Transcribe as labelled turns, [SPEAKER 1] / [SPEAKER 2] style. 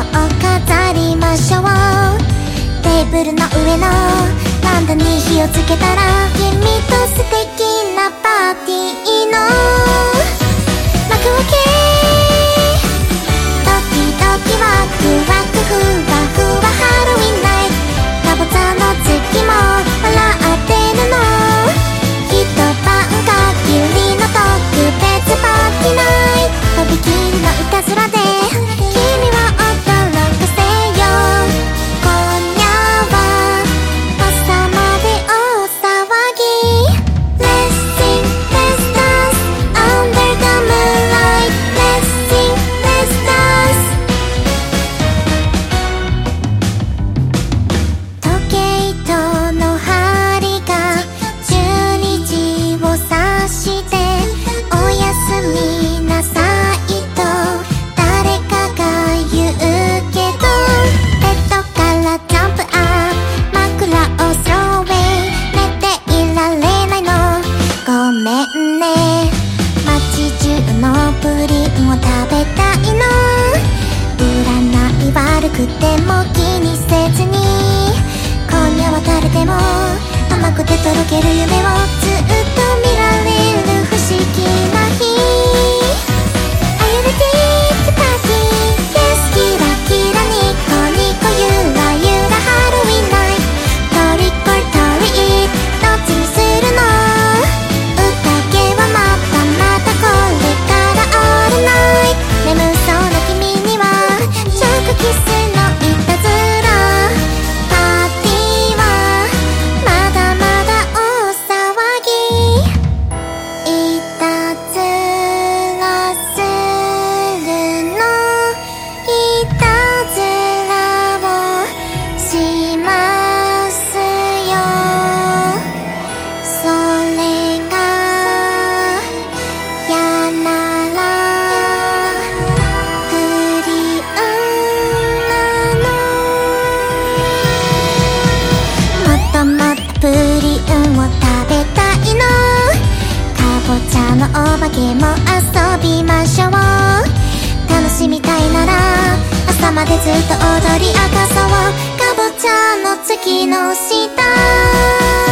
[SPEAKER 1] を飾りましょう。テーブルの上のランダに火をつけたら洒。踊り赤さはかぼちゃの月の下